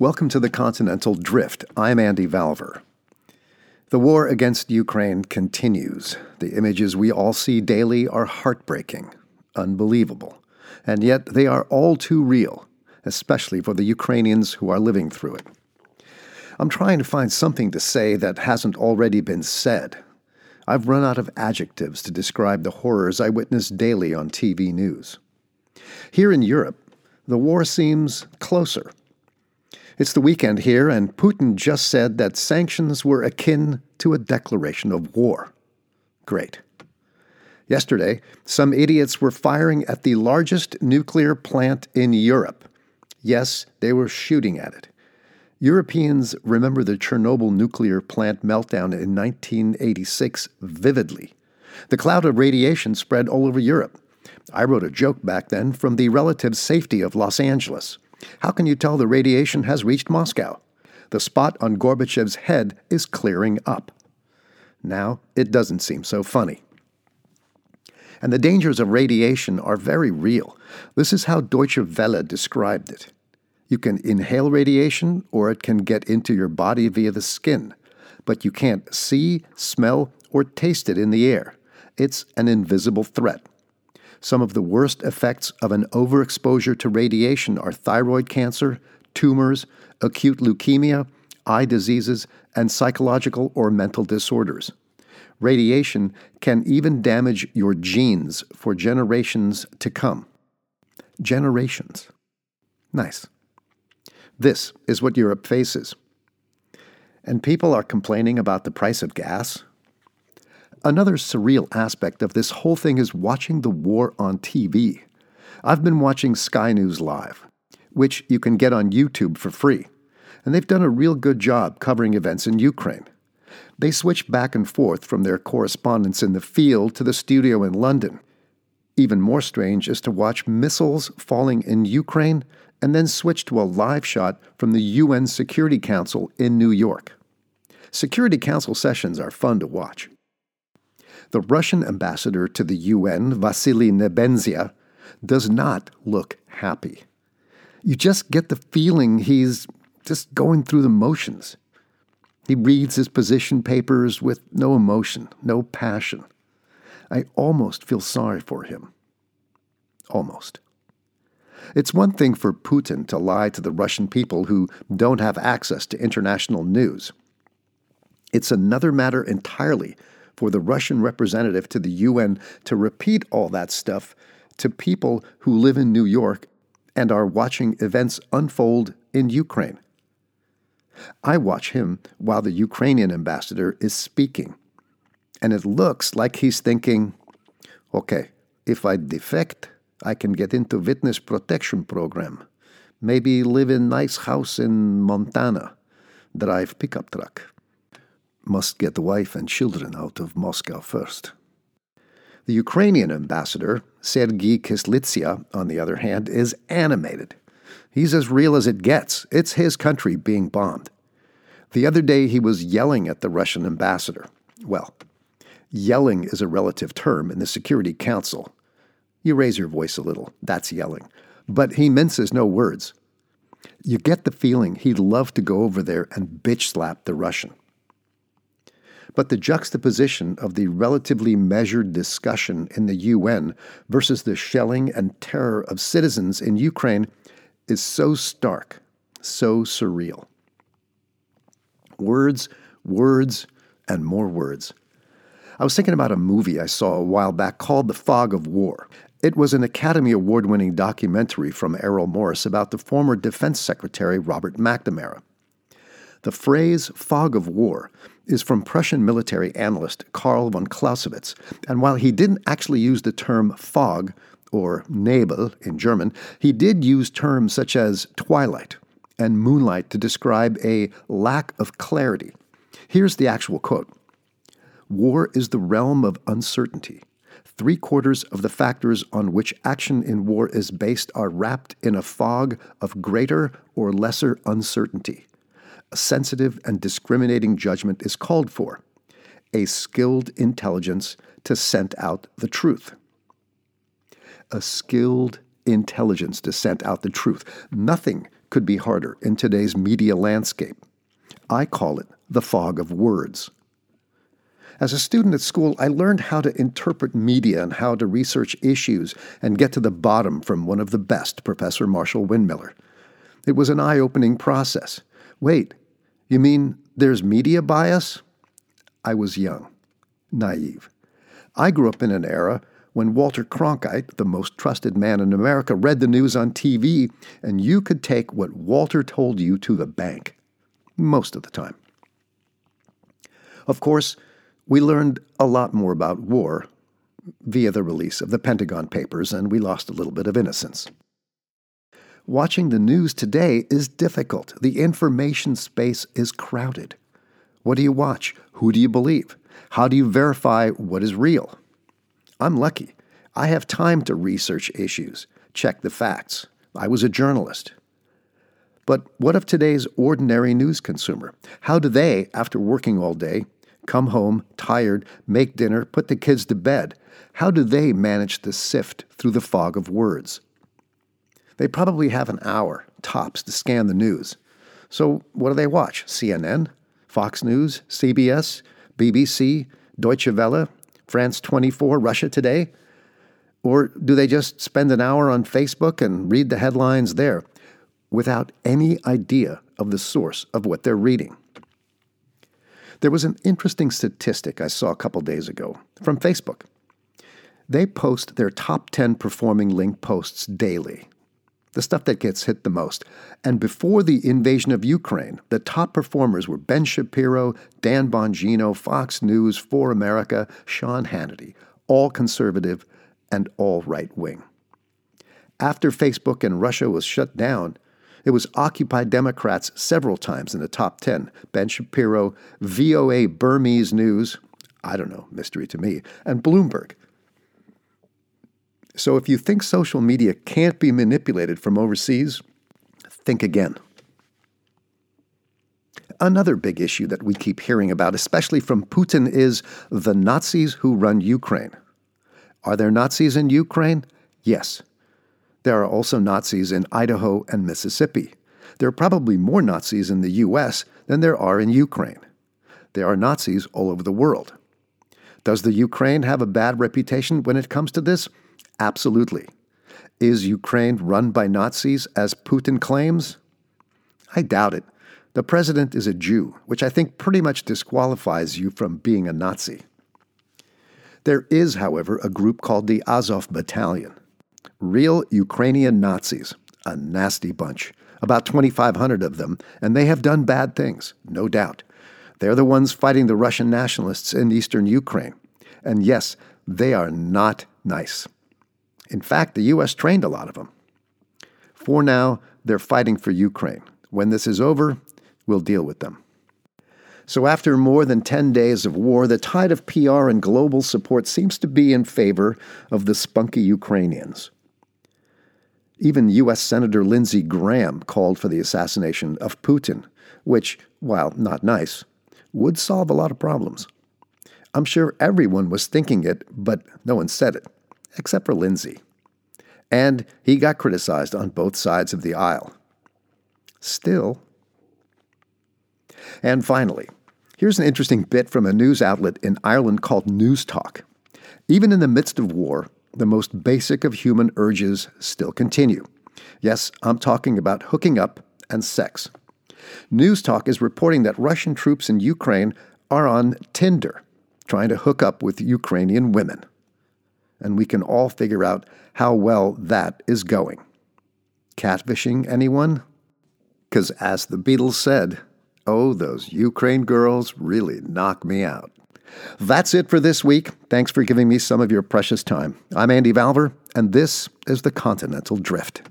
Welcome to the Continental Drift. I'm Andy Valvur. The war against Ukraine continues. The images we all see daily are heartbreaking, unbelievable, and yet they are all too real, especially for the Ukrainians who are living through it. I'm trying to find something to say that hasn't already been said. I've run out of adjectives to describe the horrors I witness daily on TV news. Here in Europe, the war seems closer. It's the weekend here, and Putin just said that sanctions were akin to a declaration of war. Great. Yesterday, some idiots were firing at the largest nuclear plant in Europe. Yes, they were shooting at it. Europeans remember the Chernobyl nuclear plant meltdown in 1986 vividly. The cloud of radiation spread all over Europe. I wrote a joke back then from the relative safety of Los Angeles. How can you tell the radiation has reached Moscow? The spot on Gorbachev's head is clearing up. Now it doesn't seem so funny. And the dangers of radiation are very real. This is how Deutsche Welle described it. You can inhale radiation, or it can get into your body via the skin, but you can't see, smell, or taste it in the air. It's an invisible threat. Some of the worst effects of an overexposure to radiation are thyroid cancer, tumors, acute leukemia, eye diseases, and psychological or mental disorders. Radiation can even damage your genes for generations to come. Generations. Nice. This is what Europe faces. And people are complaining about the price of gas. Another surreal aspect of this whole thing is watching the war on TV. I've been watching Sky News Live, which you can get on YouTube for free, and they've done a real good job covering events in Ukraine. They switch back and forth from their correspondents in the field to the studio in London. Even more strange is to watch missiles falling in Ukraine and then switch to a live shot from the UN Security Council in New York. Security Council sessions are fun to watch. The Russian ambassador to the UN, Vasily Nebenzia, does not look happy. You just get the feeling he's just going through the motions. He reads his position papers with no emotion, no passion. I almost feel sorry for him. Almost. It's one thing for Putin to lie to the Russian people who don't have access to international news. It's another matter entirely for the Russian representative to the UN to repeat all that stuff to people who live in New York and are watching events unfold in Ukraine. I watch him while the Ukrainian ambassador is speaking, and it looks like he's thinking, okay, if I defect, I can get into witness protection program. Maybe live in nice house in Montana. Drive pickup truck. Must get the wife and children out of Moscow first. The Ukrainian ambassador, Sergei Kyslytsya, on the other hand, is animated. He's as real as it gets. It's his country being bombed. The other day he was yelling at the Russian ambassador. Well, yelling is a relative term in the Security Council. You raise your voice a little, that's yelling. But he minces no words. You get the feeling he'd love to go over there and bitch slap the Russian. But the juxtaposition of the relatively measured discussion in the UN versus the shelling and terror of citizens in Ukraine is so stark, so surreal. Words, words, and more words. I was thinking about a movie I saw a while back called The Fog of War. It was an Academy Award winning documentary from Errol Morris about the former Defense Secretary Robert McNamara. The phrase fog of war is from Prussian military analyst Karl von Clausewitz, and while he didn't actually use the term fog, or Nebel in German, he did use terms such as twilight and moonlight to describe a lack of clarity. Here's the actual quote War is the realm of uncertainty. Three quarters of the factors on which action in war is based are wrapped in a fog of greater or lesser uncertainty. A sensitive and discriminating judgment is called for, a skilled intelligence to scent out the truth. A skilled intelligence to scent out the truth. Nothing could could be harder in today's media landscape. I call it the fog of words. As a student at school, I learned how to interpret media and how to research issues and get to the bottom from one of the best, Professor Marshall Windmiller. It was an eye opening process. Wait, you mean there's media bias? I was young, naive. I grew up in an era when Walter Cronkite, the most trusted man in America, read the news on TV, and you could take what Walter told you to the bank. Most of the time. Of course, we learned a lot more about war via the release of the Pentagon Papers, and we lost a little bit of innocence. Watching the news today is difficult. The information space is crowded. What do you watch? Who do you believe? How do you verify what is real? I'm lucky. I have time to research issues, check the facts. I was a journalist. But what of today's ordinary news consumer? How do they, after working all day, come home tired, make dinner, put the kids to bed. How do they manage to sift through the fog of words? They probably have an hour, tops, to scan the news. So what do they watch? CNN? Fox News? CBS? BBC? Deutsche Welle? France 24? Russia Today? Or do they just spend an hour on Facebook and read the headlines there without any idea of the source of what they're reading? There was an interesting statistic I saw a couple days ago from Facebook. They post their top 10 performing link posts daily, the stuff that gets hit the most. And before the invasion of Ukraine, the top performers were Ben Shapiro, Dan Bongino, Fox News, For America, Sean Hannity, all conservative and all right wing. After Facebook and Russia was shut down, it was Occupy Democrats several times in the top 10. Ben Shapiro, VOA Burmese News, I don't know, mystery to me, and Bloomberg. So if you think social media can't be manipulated from overseas, think again. Another big issue that we keep hearing about, especially from Putin, is the Nazis who run Ukraine. Are there Nazis in Ukraine? Yes. There are also Nazis in Idaho and Mississippi. There are probably more Nazis in the U.S. than there are in Ukraine. There are Nazis all over the world. Does the Ukraine have a bad reputation when it comes to this? Absolutely. Is Ukraine run by Nazis as Putin claims? I doubt it. The president is a Jew, which I think pretty much disqualifies you from being a Nazi. There is, however, a group called the Azov Battalion. Real Ukrainian Nazis, a nasty bunch, about 2,500 of them, and they have done bad things, no doubt. They're the ones fighting the Russian nationalists in eastern Ukraine. And yes, they are not nice. In fact, the U.S. trained a lot of them. For now, they're fighting for Ukraine. When this is over, we'll deal with them. So, after more than 10 days of war, the tide of PR and global support seems to be in favor of the spunky Ukrainians. Even U.S. Senator Lindsey Graham called for the assassination of Putin, which, while not nice, would solve a lot of problems. I'm sure everyone was thinking it, but no one said it, except for Lindsey. And he got criticized on both sides of the aisle. Still. And finally, here's an interesting bit from a news outlet in Ireland called News Talk. Even in the midst of war, the most basic of human urges still continue. Yes, I'm talking about hooking up and sex. News Talk is reporting that Russian troops in Ukraine are on Tinder, trying to hook up with Ukrainian women. And we can all figure out how well that is going. Catfishing anyone? Because as the Beatles said, oh, those Ukraine girls really knock me out. That's it for this week. Thanks for giving me some of your precious time. I'm Andy Valvur, and this is the Continental Drift.